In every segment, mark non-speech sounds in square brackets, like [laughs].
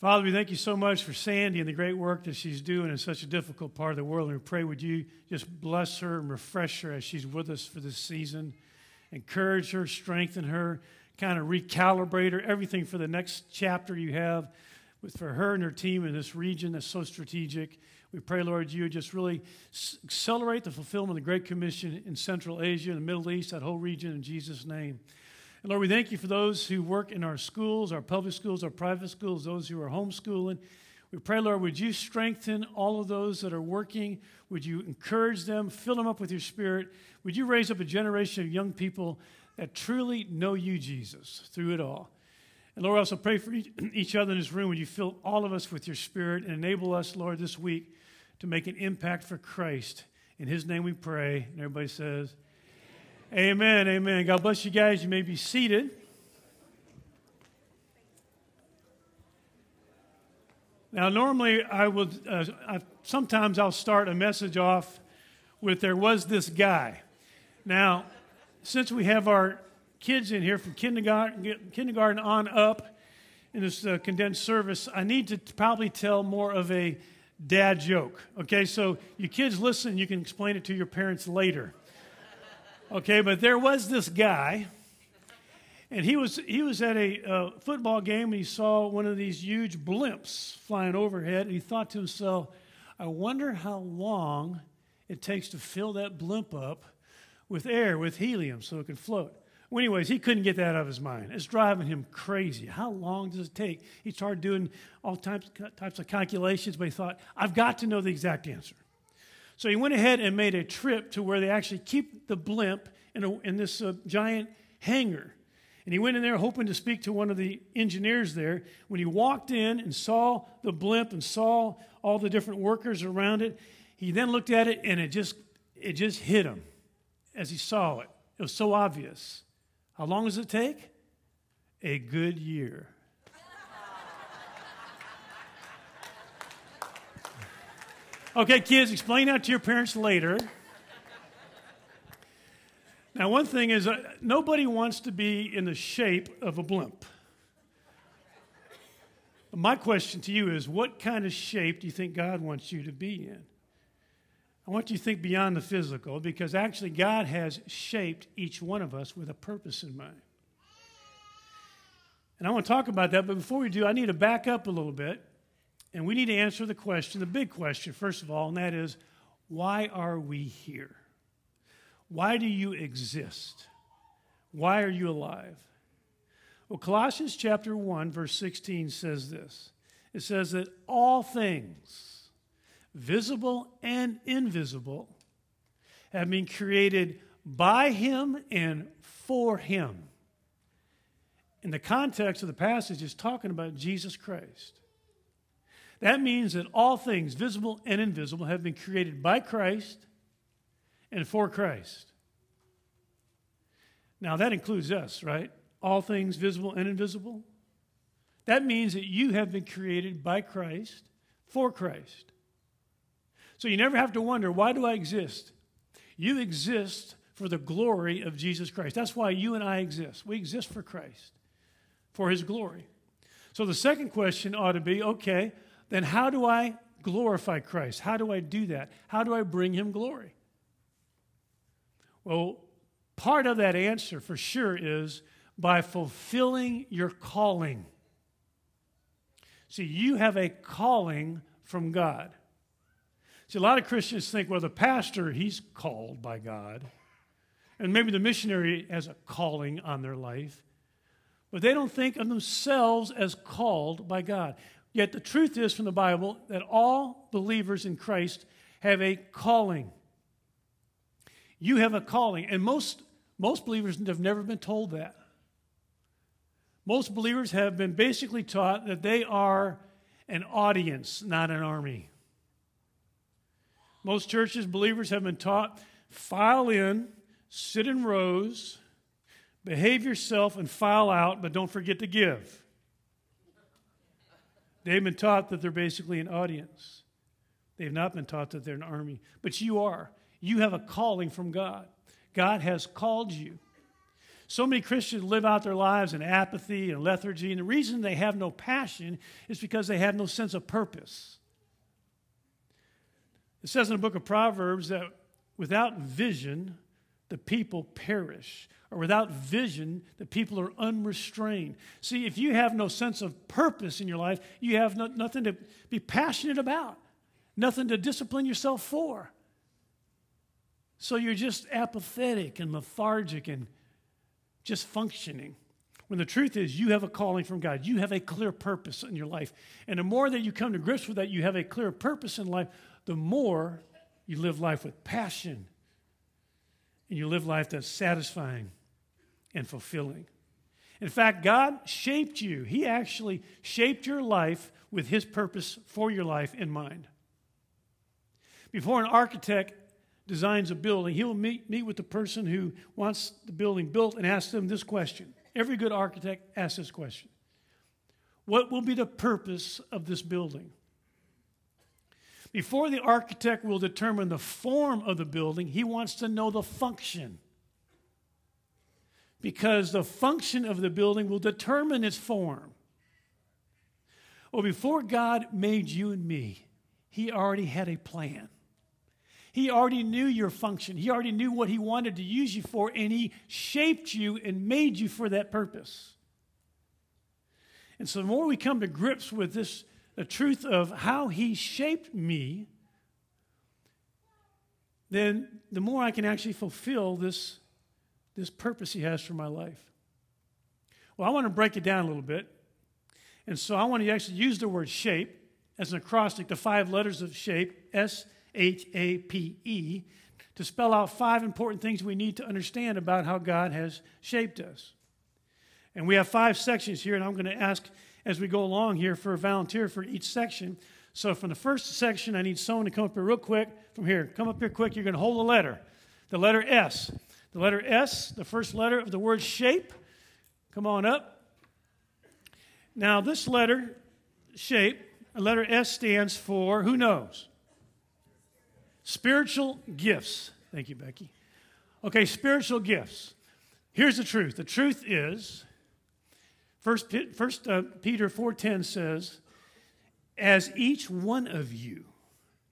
Father, we thank you so much for Sandy and the great work that she's doing in such a difficult part of the world. And we pray, would you just bless her and refresh her as she's with us for this season? Encourage her, strengthen her, kind of recalibrate her, everything for the next chapter you have with, for her and her team in this region that's so strategic. We pray, Lord, you just really accelerate the fulfillment of the Great Commission in Central Asia and the Middle East, that whole region, in Jesus' name. And Lord, we thank you for those who work in our schools, our public schools, our private schools, those who are homeschooling. We pray, Lord, would you strengthen all of those that are working? Would you encourage them, fill them up with your spirit? Would you raise up a generation of young people that truly know you, Jesus, through it all? And Lord, I also pray for [clears throat] each other in this room. Would you fill all of us with your spirit and enable us, Lord, this week to make an impact for Christ? In his name we pray. And everybody says, Amen, amen. God bless you guys. You may be seated. Now, normally I would, uh, I, sometimes I'll start a message off with there was this guy. Now, since we have our kids in here from kindergarten, kindergarten on up in this uh, condensed service, I need to probably tell more of a dad joke. Okay, so you kids listen, you can explain it to your parents later. Okay, but there was this guy, and he was he was at a uh, football game and he saw one of these huge blimps flying overhead, and he thought to himself, "I wonder how long it takes to fill that blimp up with air, with helium, so it can float." Well, anyways, he couldn't get that out of his mind. It's driving him crazy. How long does it take? He started doing all types, types of calculations, but he thought, I've got to know the exact answer. So he went ahead and made a trip to where they actually keep the blimp in, a, in this uh, giant hangar. And he went in there hoping to speak to one of the engineers there. When he walked in and saw the blimp and saw all the different workers around it, he then looked at it and it just, it just hit him as he saw it. It was so obvious. How long does it take? A good year. Okay, kids, explain that to your parents later. Now, one thing is, uh, nobody wants to be in the shape of a blimp. My question to you is what kind of shape do you think God wants you to be in? I want you to think beyond the physical because actually God has shaped each one of us with a purpose in mind. And I want to talk about that, but before we do, I need to back up a little bit and we need to answer the question, the big question, first of all, and that is why are we here? Why do you exist? Why are you alive? Well, Colossians chapter 1, verse 16 says this it says that all things, visible and invisible, have been created by him and for him. In the context of the passage is talking about Jesus Christ. That means that all things, visible and invisible, have been created by Christ and for Christ. Now, that includes us, right? All things, visible and invisible. That means that you have been created by Christ for Christ. So you never have to wonder, why do I exist? You exist for the glory of Jesus Christ. That's why you and I exist. We exist for Christ, for his glory. So the second question ought to be okay, then how do I glorify Christ? How do I do that? How do I bring him glory? Well, part of that answer for sure is by fulfilling your calling. See, you have a calling from God. See, a lot of Christians think, well, the pastor, he's called by God. And maybe the missionary has a calling on their life. But they don't think of themselves as called by God. Yet the truth is from the Bible that all believers in Christ have a calling. You have a calling. And most, most believers have never been told that. Most believers have been basically taught that they are an audience, not an army. Most churches, believers have been taught file in, sit in rows, behave yourself, and file out, but don't forget to give. They've been taught that they're basically an audience. They've not been taught that they're an army. But you are. You have a calling from God. God has called you. So many Christians live out their lives in apathy and lethargy, and the reason they have no passion is because they have no sense of purpose. It says in the book of Proverbs that without vision, the people perish. Or without vision, the people are unrestrained. See, if you have no sense of purpose in your life, you have no, nothing to be passionate about, nothing to discipline yourself for. So you're just apathetic and lethargic and just functioning. When the truth is, you have a calling from God. You have a clear purpose in your life. And the more that you come to grips with that, you have a clear purpose in life, the more you live life with passion and you live life that's satisfying and fulfilling. In fact, God shaped you. He actually shaped your life with His purpose for your life in mind. Before an architect designs a building, he'll meet, meet with the person who wants the building built and ask them this question. Every good architect asks this question What will be the purpose of this building? Before the architect will determine the form of the building, he wants to know the function. Because the function of the building will determine its form. Well, before God made you and me, he already had a plan. He already knew your function. He already knew what he wanted to use you for, and he shaped you and made you for that purpose. And so the more we come to grips with this the truth of how He shaped me, then the more I can actually fulfill this, this purpose He has for my life. Well, I want to break it down a little bit. And so I want to actually use the word shape as an acrostic, the five letters of shape, S H A P E, to spell out five important things we need to understand about how God has shaped us. And we have five sections here, and I'm going to ask as we go along here for a volunteer for each section. So, from the first section, I need someone to come up here real quick. From here, come up here quick. You're going to hold a letter, the letter S. The letter S, the first letter of the word shape. Come on up. Now, this letter, shape, a letter S stands for who knows? Spiritual gifts. Thank you, Becky. Okay, spiritual gifts. Here's the truth the truth is First, First uh, Peter 4.10 says, As each one of you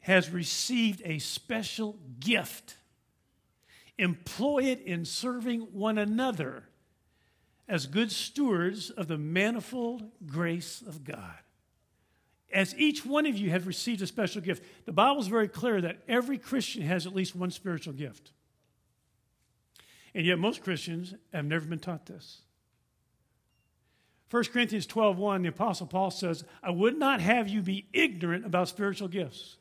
has received a special gift, employ it in serving one another as good stewards of the manifold grace of God. As each one of you have received a special gift, the Bible is very clear that every Christian has at least one spiritual gift. And yet, most Christians have never been taught this. 1 Corinthians 12 1, the Apostle Paul says, I would not have you be ignorant about spiritual gifts.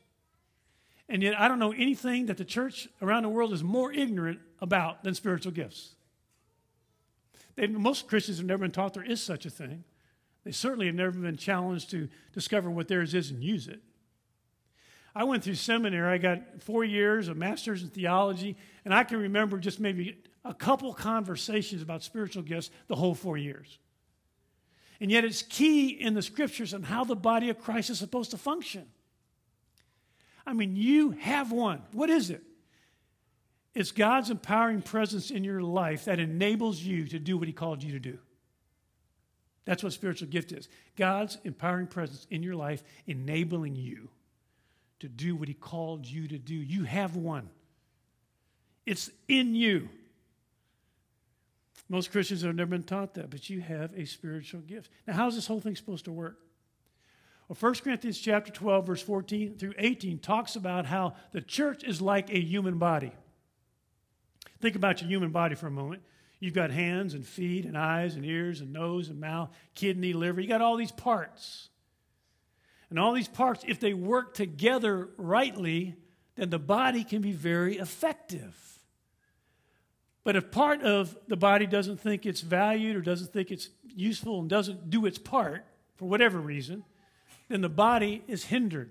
And yet, I don't know anything that the church around the world is more ignorant about than spiritual gifts. They, most Christians have never been taught there is such a thing. They certainly have never been challenged to discover what theirs is and use it. I went through seminary. I got four years, of master's in theology, and I can remember just maybe a couple conversations about spiritual gifts the whole four years. And yet it's key in the scriptures on how the body of Christ is supposed to function. I mean, you have one. What is it? It's God's empowering presence in your life that enables you to do what He called you to do. That's what spiritual gift is God's empowering presence in your life, enabling you to do what He called you to do. You have one, it's in you. Most Christians have never been taught that, but you have a spiritual gift. Now, how's this whole thing supposed to work? Well, 1 Corinthians chapter 12, verse 14 through 18 talks about how the church is like a human body. Think about your human body for a moment. You've got hands and feet and eyes and ears and nose and mouth, kidney, liver. You got all these parts. And all these parts, if they work together rightly, then the body can be very effective. But if part of the body doesn't think it's valued or doesn't think it's useful and doesn't do its part for whatever reason, then the body is hindered.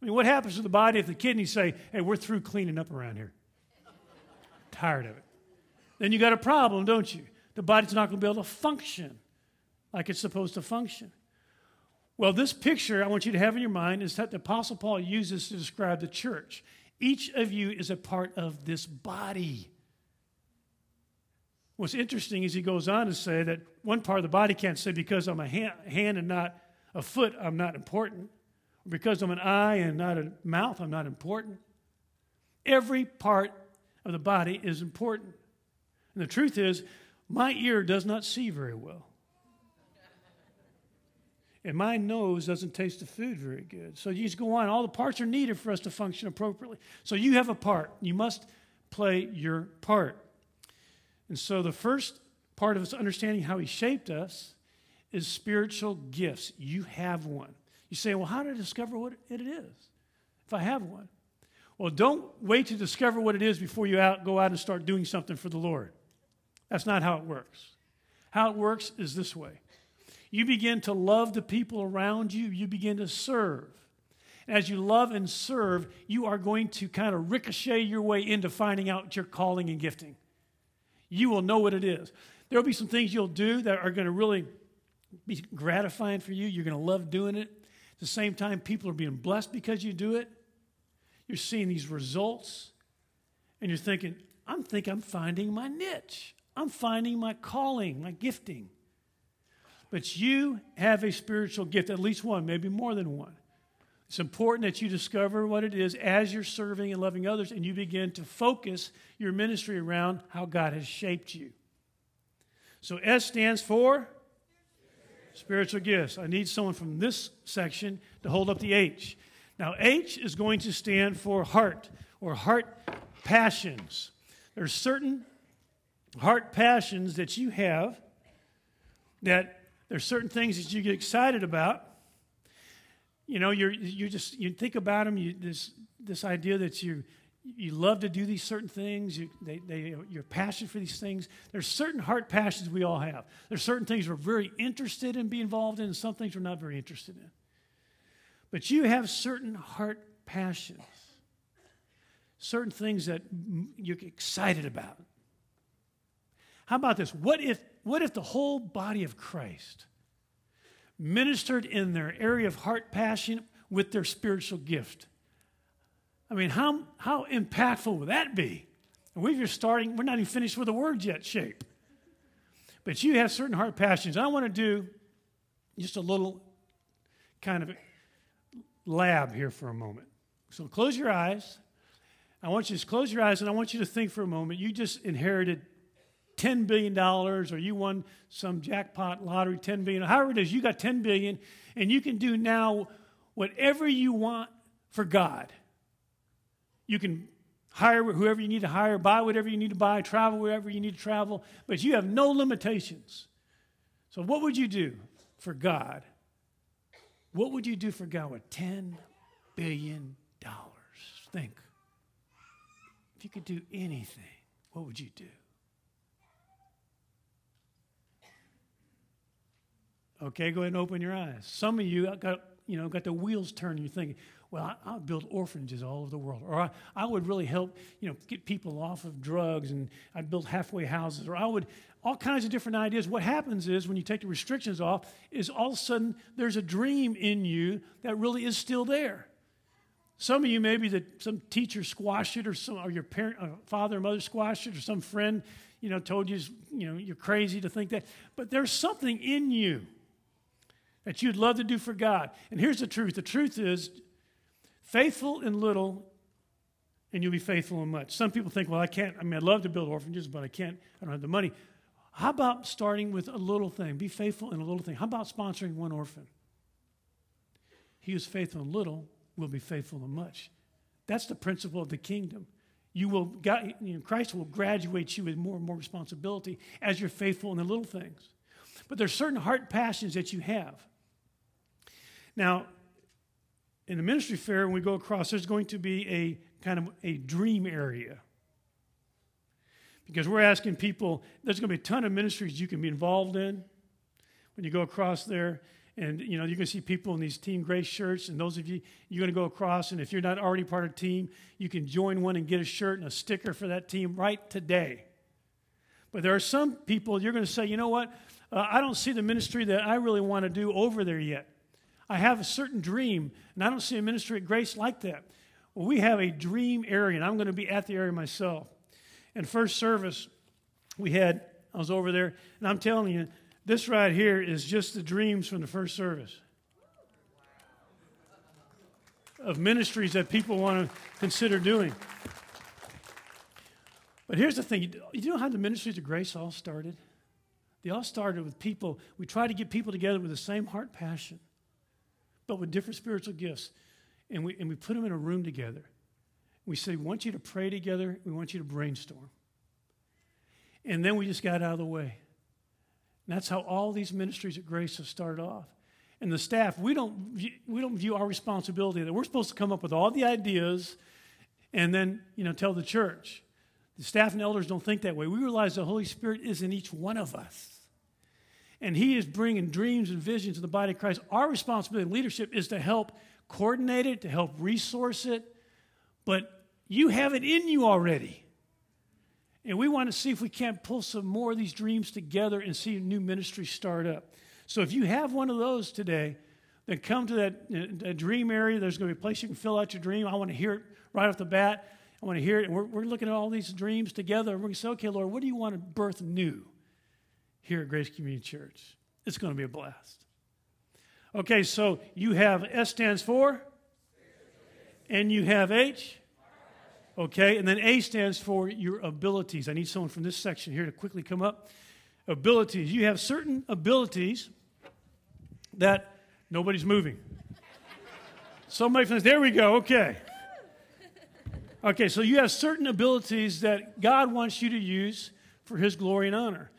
I mean, what happens to the body if the kidneys say, hey, we're through cleaning up around here? [laughs] Tired of it. Then you got a problem, don't you? The body's not going to be able to function like it's supposed to function. Well, this picture I want you to have in your mind is that the Apostle Paul uses to describe the church. Each of you is a part of this body. What's interesting is he goes on to say that one part of the body can't say because I'm a hand, and not a foot, I'm not important. Or because I'm an eye and not a mouth, I'm not important. Every part of the body is important. And the truth is, my ear does not see very well. And my nose doesn't taste the food very good. So you just go on. All the parts are needed for us to function appropriately. So you have a part. You must play your part. And so the first part of us understanding how He shaped us is spiritual gifts. You have one. You say, well, how do I discover what it is if I have one? Well, don't wait to discover what it is before you out, go out and start doing something for the Lord. That's not how it works. How it works is this way you begin to love the people around you, you begin to serve. As you love and serve, you are going to kind of ricochet your way into finding out your calling and gifting you will know what it is. There will be some things you'll do that are going to really be gratifying for you. You're going to love doing it. At the same time, people are being blessed because you do it. You're seeing these results, and you're thinking, I'm thinking I'm finding my niche. I'm finding my calling, my gifting. But you have a spiritual gift, at least one, maybe more than one. It's important that you discover what it is as you're serving and loving others, and you begin to focus your ministry around how God has shaped you. So S stands for spiritual gifts. I need someone from this section to hold up the H. Now, H is going to stand for heart or heart passions. There's certain heart passions that you have that there's certain things that you get excited about you know, you're, you just, you think about them, you, this, this idea that you, you love to do these certain things, you, they, they, you're passionate for these things. There's certain heart passions we all have. There's certain things we're very interested in being involved in, and some things we're not very interested in. But you have certain heart passions, certain things that you're excited about. How about this? What if, what if the whole body of Christ ministered in their area of heart passion with their spiritual gift. I mean, how, how impactful would that be? We're just starting, we're not even finished with the words yet, shape. But you have certain heart passions. I want to do just a little kind of lab here for a moment. So close your eyes. I want you to close your eyes and I want you to think for a moment. You just inherited $10 billion or you won some jackpot lottery, 10 billion, however it is, you got 10 billion, and you can do now whatever you want for God. You can hire whoever you need to hire, buy whatever you need to buy, travel wherever you need to travel, but you have no limitations. So, what would you do for God? What would you do for God with $10 billion? Think. If you could do anything, what would you do? Okay, go ahead and open your eyes. Some of you got, you know, got the wheels turning. You're thinking, well, I, will build orphanages all over the world. Or I, I would really help, you know, get people off of drugs and I'd build halfway houses. Or I would, all kinds of different ideas. What happens is when you take the restrictions off, is all of a sudden there's a dream in you that really is still there. Some of you, maybe that some teacher squashed it, or some, or your parent, uh, father or mother squashed it, or some friend, you know, told you, you know, you're crazy to think that. But there's something in you that you'd love to do for God. And here's the truth the truth is, faithful in little, and you'll be faithful in much. Some people think, well, I can't, I mean, I'd love to build orphanages, but I can't, I don't have the money. How about starting with a little thing? Be faithful in a little thing. How about sponsoring one orphan? He who's faithful in little will be faithful in much. That's the principle of the kingdom. You will, God, you know, Christ will graduate you with more and more responsibility as you're faithful in the little things. But there's certain heart passions that you have. Now, in the ministry fair, when we go across, there's going to be a kind of a dream area. Because we're asking people, there's going to be a ton of ministries you can be involved in when you go across there. And you know, you're going to see people in these Team Grace shirts, and those of you you're going to go across, and if you're not already part of a team, you can join one and get a shirt and a sticker for that team right today. But there are some people you're going to say, you know what? Uh, I don't see the ministry that I really want to do over there yet. I have a certain dream, and I don't see a ministry at Grace like that. Well, we have a dream area, and I'm going to be at the area myself. And first service, we had I was over there, and I'm telling you, this right here is just the dreams from the first service of ministries that people want to consider doing. But here's the thing you know how the ministries of grace all started? They all started with people, we try to get people together with the same heart passion, but with different spiritual gifts. And we, and we put them in a room together. We say, we want you to pray together, we want you to brainstorm. And then we just got out of the way. And that's how all these ministries at Grace have started off. And the staff, we don't, we don't view our responsibility that we're supposed to come up with all the ideas and then, you know, tell the church. The staff and elders don't think that way. We realize the Holy Spirit is in each one of us. And He is bringing dreams and visions to the body of Christ. Our responsibility in leadership is to help coordinate it, to help resource it. But you have it in you already. And we want to see if we can't pull some more of these dreams together and see a new ministry start up. So if you have one of those today, then come to that, uh, that dream area. There's going to be a place you can fill out your dream. I want to hear it right off the bat. I want to hear it. And we're, we're looking at all these dreams together. And we're going to say, okay, Lord, what do you want to birth new here at Grace Community Church? It's going to be a blast. Okay, so you have S stands for, and you have H. Okay, and then A stands for your abilities. I need someone from this section here to quickly come up. Abilities. You have certain abilities that nobody's moving. Somebody from this, there we go, okay. Okay, so you have certain abilities that God wants you to use for his glory and honor.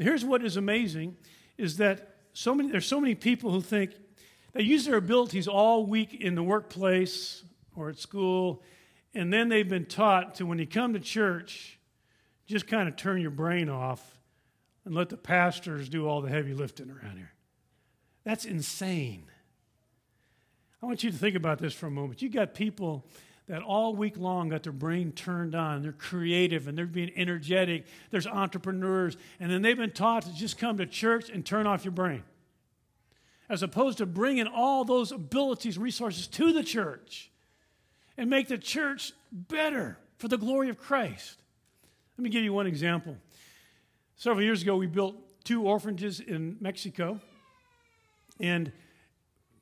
Here's what is amazing is that so many there's so many people who think they use their abilities all week in the workplace or at school, and then they've been taught to when you come to church, just kind of turn your brain off and let the pastors do all the heavy lifting around here. That's insane. I want you to think about this for a moment. You got people that all week long got their brain turned on. They're creative and they're being energetic. There's entrepreneurs. And then they've been taught to just come to church and turn off your brain. As opposed to bringing all those abilities, resources to the church and make the church better for the glory of Christ. Let me give you one example. Several years ago, we built two orphanages in Mexico. And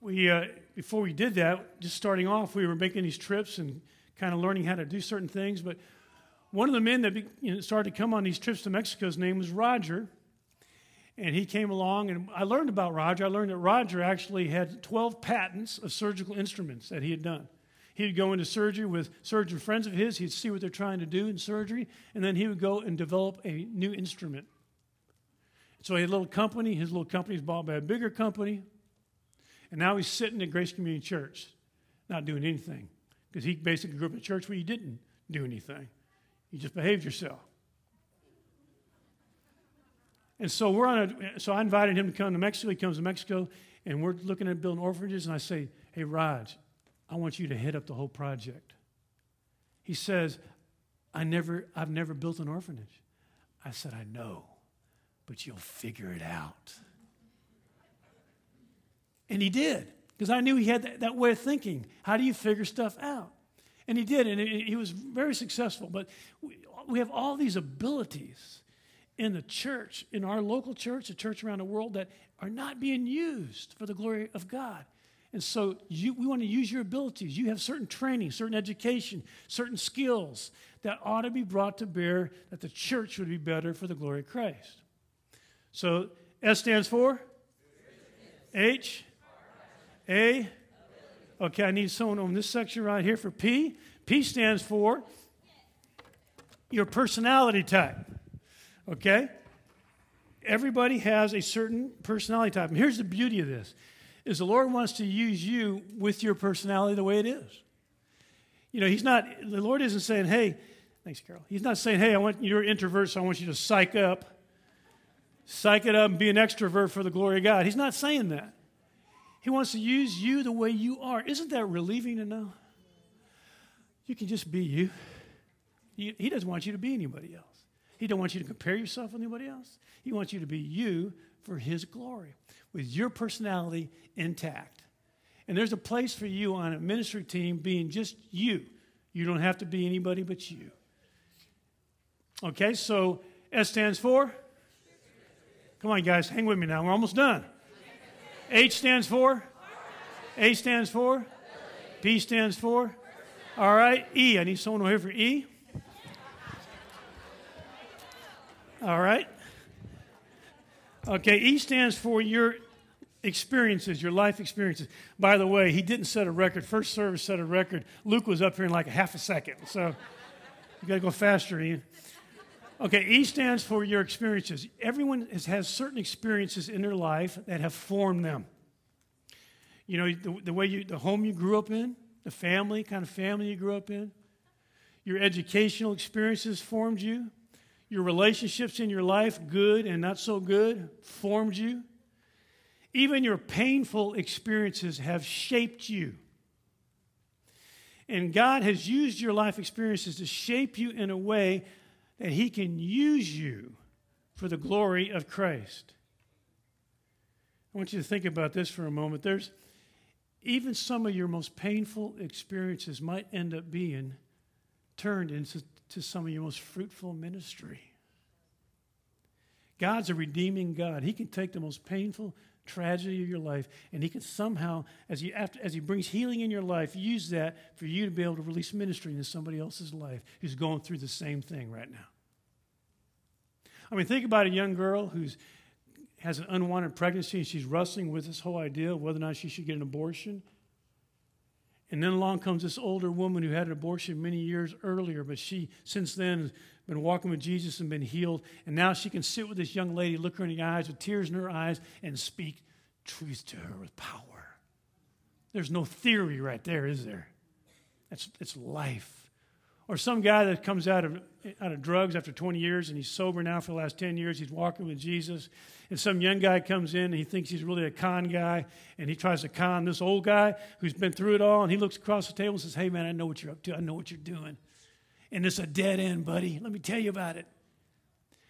we, uh, before we did that, just starting off, we were making these trips and kind of learning how to do certain things. But one of the men that be, you know, started to come on these trips to Mexico, his name was Roger. And he came along, and I learned about Roger. I learned that Roger actually had 12 patents of surgical instruments that he had done. He'd go into surgery with surgeon friends of his, he'd see what they're trying to do in surgery, and then he would go and develop a new instrument. So he had a little company. His little company was bought by a bigger company. And now he's sitting at Grace Community Church, not doing anything. Because he basically grew up in a church where you didn't do anything, you just behaved yourself. And so we're on a, so I invited him to come to Mexico. He comes to Mexico, and we're looking at building orphanages. And I say, Hey, Rog, I want you to head up the whole project. He says, I never, I've never built an orphanage. I said, I know, but you'll figure it out. And he did, because I knew he had that, that, way of thinking. How do you figure stuff out? And he did, and he was very successful. But we, we have all these abilities in the church, in our local church, the church around the world, that are not being used for the glory of God. And so you, we want to use your abilities. You have certain training, certain education, certain skills that ought to be brought to bear that the church would be better for the glory of Christ. So S stands for H a. Okay, I need someone on this section right here for P. P stands for your personality type. Okay? Everybody has a certain personality type. And here's the beauty of this is the Lord wants to use you with your personality the way it is. You know, he's not the Lord isn't saying, "Hey, thanks Carol." He's not saying, "Hey, I want you're introvert, so I want you to psych up." Psych it up and be an extrovert for the glory of God. He's not saying that. He wants to use you the way you are. Isn't that relieving to know? You can just be you. He doesn't want you to be anybody else. He don't want you to compare yourself with anybody else. He wants you to be you for his glory, with your personality intact. And there's a place for you on a ministry team being just you. You don't have to be anybody but you. Okay, so S stands for Come on, guys, hang with me now. We're almost done. H stands for? A stands for? P stands for? All right, E. I need someone over here for E. All right. Okay, E stands for your experiences, your life experiences. By the way, he didn't set a record. First service set a record. Luke was up here in like a half a second. So you got to go faster, Ian. Okay, E stands for your experiences. Everyone has, has certain experiences in their life that have formed them. You know, the, the way you, the home you grew up in, the family, kind of family you grew up in, your educational experiences formed you, your relationships in your life, good and not so good, formed you. Even your painful experiences have shaped you. And God has used your life experiences to shape you in a way that He can use you for the glory of Christ. I want you to think about this for a moment. There's even some of your most painful experiences might end up being turned into to some of your most fruitful ministry. God's a redeeming God. He can take the most painful tragedy of your life and He can somehow, as He, after, as he brings healing in your life, use that for you to be able to release ministry into somebody else's life who's going through the same thing right now. I mean, think about a young girl who's has an unwanted pregnancy and she's wrestling with this whole idea of whether or not she should get an abortion. And then along comes this older woman who had an abortion many years earlier, but she, since then, has been walking with Jesus and been healed. And now she can sit with this young lady, look her in the eyes with tears in her eyes, and speak truth to her with power. There's no theory right there, is there? It's, it's life. Or some guy that comes out of, out of drugs after 20 years and he's sober now for the last 10 years, he's walking with Jesus. And some young guy comes in and he thinks he's really a con guy and he tries to con this old guy who's been through it all. And he looks across the table and says, Hey, man, I know what you're up to. I know what you're doing. And it's a dead end, buddy. Let me tell you about it.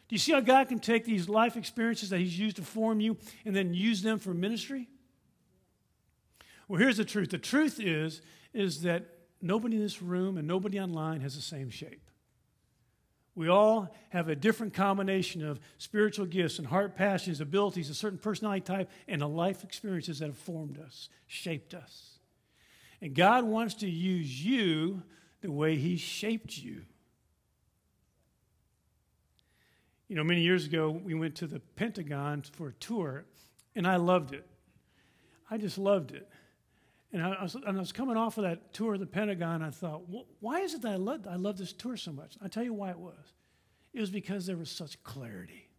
Do you see how God can take these life experiences that He's used to form you and then use them for ministry? Well, here's the truth. The truth is, is that nobody in this room and nobody online has the same shape. We all have a different combination of spiritual gifts and heart passions, abilities, a certain personality type, and the life experiences that have formed us, shaped us. And God wants to use you the way He shaped you. You know, many years ago, we went to the Pentagon for a tour, and I loved it. I just loved it. And I, was, and I was coming off of that tour of the Pentagon. I thought, why is it that I love, I love this tour so much? I'll tell you why it was. It was because there was such clarity.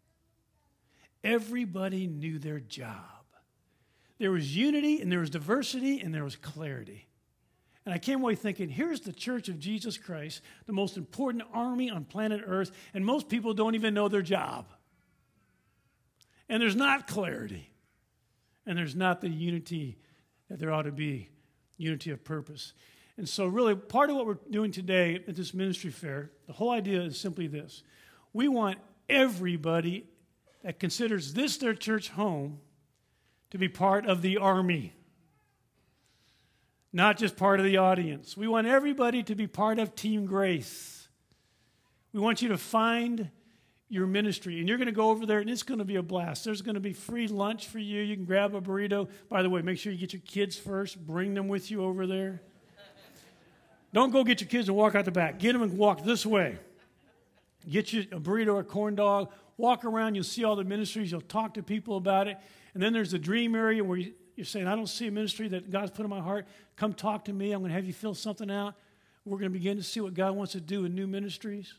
Everybody knew their job. There was unity, and there was diversity, and there was clarity. And I came away thinking, here's the church of Jesus Christ, the most important army on planet Earth, and most people don't even know their job. And there's not clarity, and there's not the unity that there ought to be unity of purpose. And so, really, part of what we're doing today at this ministry fair, the whole idea is simply this we want everybody that considers this their church home to be part of the army, not just part of the audience. We want everybody to be part of Team Grace. We want you to find your ministry. And you're going to go over there and it's going to be a blast. There's going to be free lunch for you. You can grab a burrito. By the way, make sure you get your kids first, bring them with you over there. Don't go get your kids and walk out the back. Get them and walk this way. Get you a burrito or a corn dog. Walk around. You'll see all the ministries. You'll talk to people about it. And then there's the dream area where you're saying, I don't see a ministry that God's put in my heart. Come talk to me. I'm going to have you fill something out. We're going to begin to see what God wants to do in new ministries.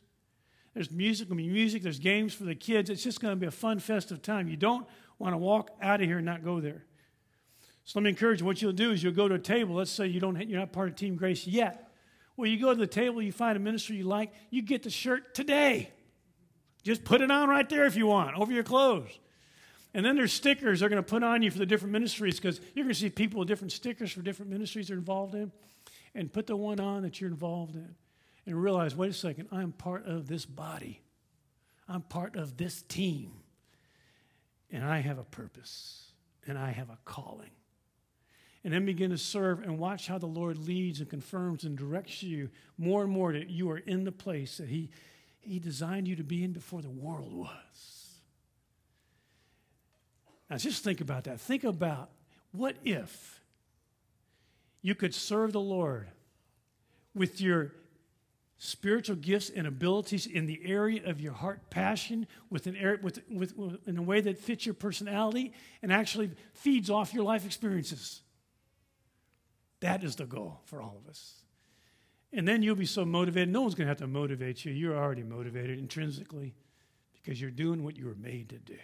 There's music, going to be music, there's games for the kids. It's just going to be a fun, festive time. You don't want to walk out of here and not go there. So let me encourage you. What you'll do is you'll go to a table. Let's say you don't, you're not part of Team Grace yet. Well, you go to the table, you find a ministry you like, you get the shirt today. Just put it on right there if you want, over your clothes. And then there's stickers they're going to put on you for the different ministries because you're going to see people with different stickers for different ministries they're involved in. And put the one on that you're involved in and realize wait a second, I'm part of this body, I'm part of this team, and I have a purpose, and I have a calling. And then begin to serve and watch how the Lord leads and confirms and directs you more and more that you are in the place that He, he designed you to be in before the world was. Now, just think about that. Think about what if you could serve the Lord with your spiritual gifts and abilities in the area of your heart passion with an area, with, with, with, in a way that fits your personality and actually feeds off your life experiences. That is the goal for all of us. And then you'll be so motivated. No one's going to have to motivate you. You're already motivated intrinsically because you're doing what you were made to do.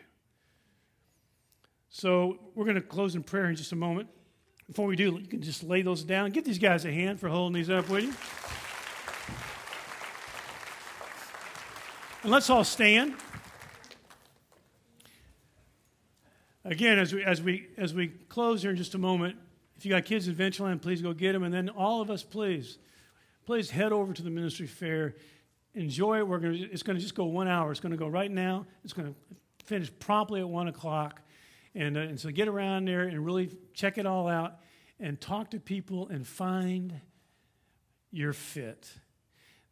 So we're going to close in prayer in just a moment. Before we do, you can just lay those down. Give these guys a hand for holding these up, will you? And let's all stand. Again, as we, as we, as we close here in just a moment, if you got kids in Adventureland, please go get them. And then all of us, please, please head over to the ministry fair. Enjoy it. We're gonna, it's going to just go one hour. It's going to go right now. It's going to finish promptly at 1 o'clock. And, uh, and so get around there and really check it all out and talk to people and find your fit.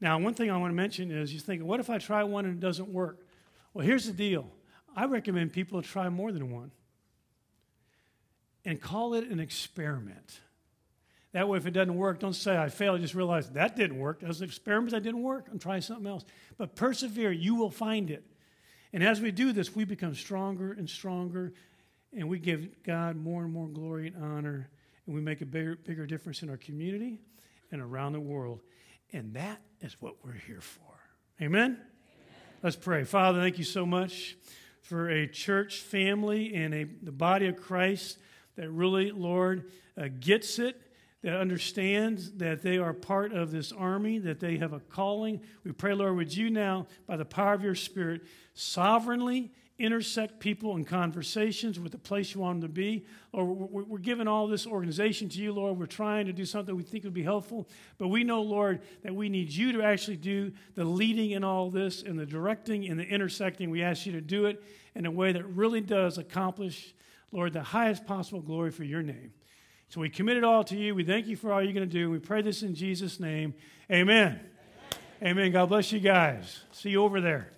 Now, one thing I want to mention is you're thinking, what if I try one and it doesn't work? Well, here's the deal I recommend people try more than one and call it an experiment. That way, if it doesn't work, don't say I failed. Just realize that didn't work. That was an experiment that didn't work. I'm trying something else. But persevere, you will find it. And as we do this, we become stronger and stronger, and we give God more and more glory and honor, and we make a bigger, bigger difference in our community and around the world. And that is what we're here for. Amen? Amen? Let's pray. Father, thank you so much for a church family and a, the body of Christ that really, Lord, uh, gets it, that understands that they are part of this army, that they have a calling. We pray, Lord, would you now, by the power of your Spirit, sovereignly intersect people in conversations with the place you want them to be. Or we're, we're giving all this organization to you, Lord. We're trying to do something we think would be helpful. But we know, Lord, that we need you to actually do the leading in all this and the directing and the intersecting. We ask you to do it in a way that really does accomplish, Lord, the highest possible glory for your name. So we commit it all to you. We thank you for all you're going to do. We pray this in Jesus' name. Amen. Amen. Amen. God bless you guys. See you over there.